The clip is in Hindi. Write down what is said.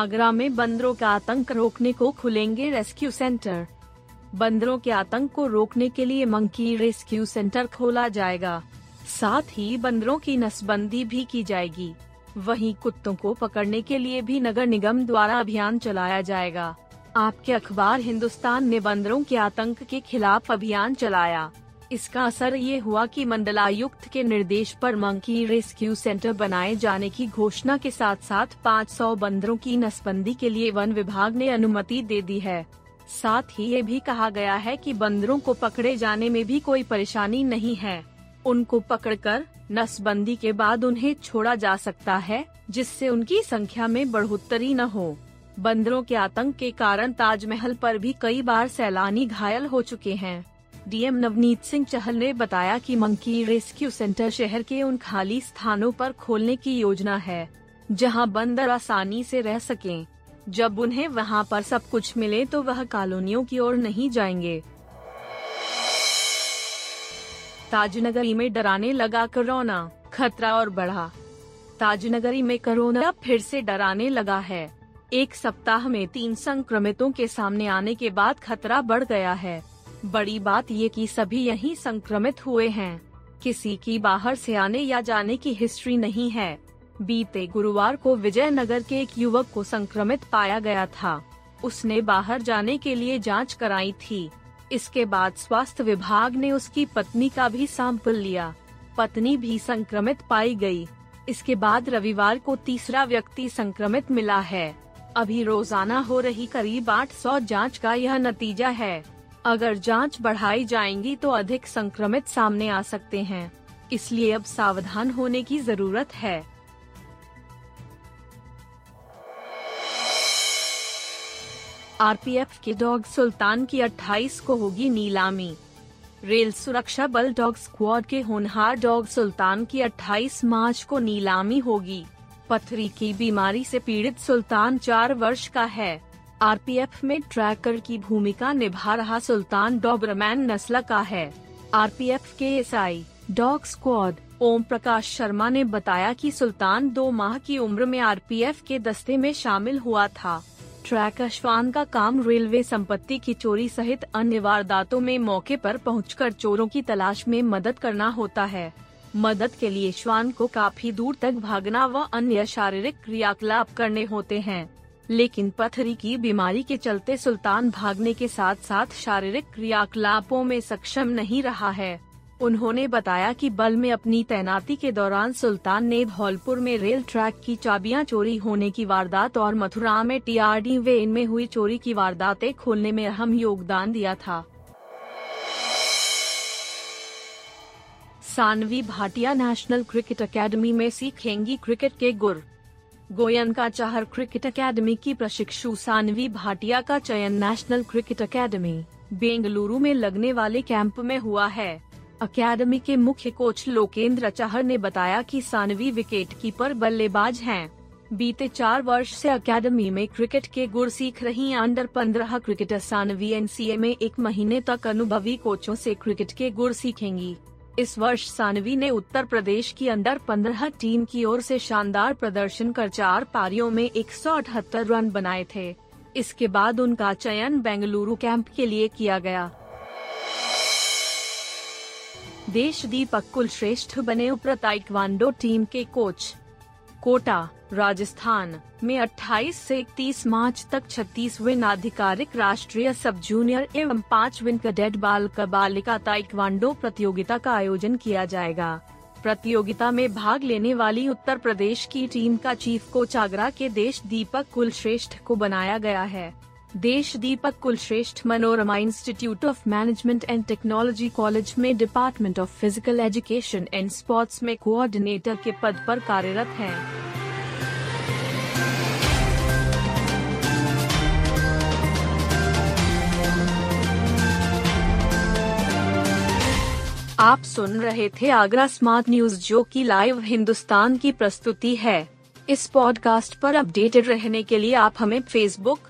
आगरा में बंदरों का आतंक रोकने को खुलेंगे रेस्क्यू सेंटर। बंदरों के आतंक को रोकने के लिए मंकी रेस्क्यू सेंटर खोला जाएगा। साथ ही बंदरों की नसबंदी भी की जाएगी। वहीं कुत्तों को पकड़ने के लिए भी नगर निगम द्वारा अभियान चलाया जाएगा। आपके अखबार हिंदुस्तान ने बंदरों के आतंक के खिलाफ अभियान चलाया। इसका असर ये हुआ कि मंडलायुक्त के निर्देश पर मंकी रेस्क्यू सेंटर बनाए जाने की घोषणा के साथ साथ 500 बंदरों की नसबंदी के लिए वन विभाग ने अनुमति दे दी है। साथ ही ये भी कहा गया है कि बंदरों को पकड़े जाने में भी कोई परेशानी नहीं है। उनको पकड़कर नसबंदी के बाद उन्हें छोड़ा जा सकता है, जिससे उनकी संख्या में बढ़ोतरी न हो। बंदरों के आतंक के कारण ताजमहल पर भी कई बार सैलानी घायल हो चुके हैं। डीएम नवनीत सिंह चहल ने बताया कि मंकी रेस्क्यू सेंटर शहर के उन खाली स्थानों पर खोलने की योजना है, जहाँ बंदर आसानी से रह सकें। जब उन्हें वहाँ पर सब कुछ मिले तो वह कॉलोनियों की ओर नहीं जाएँगे। ताजनगरी में डराने लगा कोरोना, खतरा और बढ़ा। ताजनगरी में कोरोना फिर से डराने लगा है। एक सप्ताह में तीन संक्रमितों के सामने आने के बाद खतरा बढ़ गया है। बड़ी बात ये कि सभी यहीं संक्रमित हुए हैं। किसी की बाहर से आने या जाने की हिस्ट्री नहीं है। बीते गुरुवार को विजयनगर के एक युवक को संक्रमित पाया गया था। उसने बाहर जाने के लिए जाँच कराई थी। इसके बाद स्वास्थ्य विभाग ने उसकी पत्नी का भी सैंपल लिया। पत्नी भी संक्रमित पाई गई। इसके बाद रविवार को तीसरा व्यक्ति संक्रमित मिला है। अभी रोज़ाना हो रही करीब 800 जाँच का यह नतीजा है। अगर जाँच बढ़ाई जाएँगी तो अधिक संक्रमित सामने आ सकते हैं। इसलिए अब सावधान होने की ज़रूरत है। आरपीएफ के डॉग सुल्तान की 28 को होगी नीलामी। रेल सुरक्षा बल डॉग स्क्वाड के होनहार डॉग सुल्तान की 28 मार्च को नीलामी होगी। पथरी की बीमारी से पीड़ित सुल्तान चार वर्ष का है। आरपीएफ में ट्रैकर की भूमिका निभा रहा सुल्तान डॉबरमैन नस्ल का है। आरपीएफ के SI, dog squad, Om Prakash Sharma ने बताया कि सुल्तान दो माह की उम्र में आरपीएफ के दस्ते में शामिल हुआ था। ट्रैक अश्वान का काम रेलवे संपत्ति की चोरी सहित अन्य वारदातों में मौके पर पहुंचकर चोरों की तलाश में मदद करना होता है। मदद के लिए श्वान को काफ़ी दूर तक भागना व अन्य शारीरिक क्रियाकलाप करने होते हैं। लेकिन पथरी की बीमारी के चलते सुल्तान भागने के साथ साथ शारीरिक क्रियाकलापों में सक्षम नहीं रहा है। उन्होंने बताया कि बल में अपनी तैनाती के दौरान सुल्तान ने धौलपुर में रेल ट्रैक की चाबियाँ चोरी होने की वारदात और मथुरा में टीआरडी वेन में हुई चोरी की वारदातें खोलने में अहम योगदान दिया था। Saanvi Bhatia national cricket academy में सीखेंगी क्रिकेट के गुर। गोयन का चाहर क्रिकेट एकेडमी की प्रशिक्षु सानवी भाटिया का चयन नेशनल क्रिकेट एकेडमी बेंगलुरु में लगने वाले कैंप में हुआ है अकेडमी के मुख्य कोच लोकेंद्र चाहर ने बताया कि सानवी विकेट कीपर बल्लेबाज हैं। बीते चार वर्ष से अकेडमी में क्रिकेट के गुर सीख रही अंडर पंद्रह क्रिकेटर सानवी एनसीए में एक महीने तक अनुभवी कोचों से क्रिकेट के गुर सीखेंगी इस वर्ष सानवी ने उत्तर प्रदेश की अंडर पंद्रह टीम की ओर से शानदार प्रदर्शन कर चार पारियों में एक सौ अठहत्तर रन बनाए थे। इसके बाद उनका चयन बेंगलुरु कैंप के लिए किया गया। देश दीपक कुलश्रेष्ठ बने उप्र टीम के कोच। कोटा, राजस्थान में 28 से 31 मार्च तक 36 विन आधिकारिक राष्ट्रीय सब जूनियर एवं पाँच विन कैडेट बाल का बालिका ताइक्वांडो प्रतियोगिता का आयोजन किया जाएगा। प्रतियोगिता में भाग लेने वाली उत्तर प्रदेश की टीम का चीफ कोच आगरा के देश दीपक कुलश्रेष्ठ को बनाया गया है। Desh Deepak Kulshreshtha Manorama institute of management and technology college में department of physical education and sports में कोऑर्डिनेटर के पद पर कार्यरत हैं। आप सुन रहे थे आगरा स्मार्ट न्यूज़ जो की लाइव हिंदुस्तान की प्रस्तुति है इस पॉडकास्ट पर अपडेटेड रहने के लिए आप हमें फेसबुक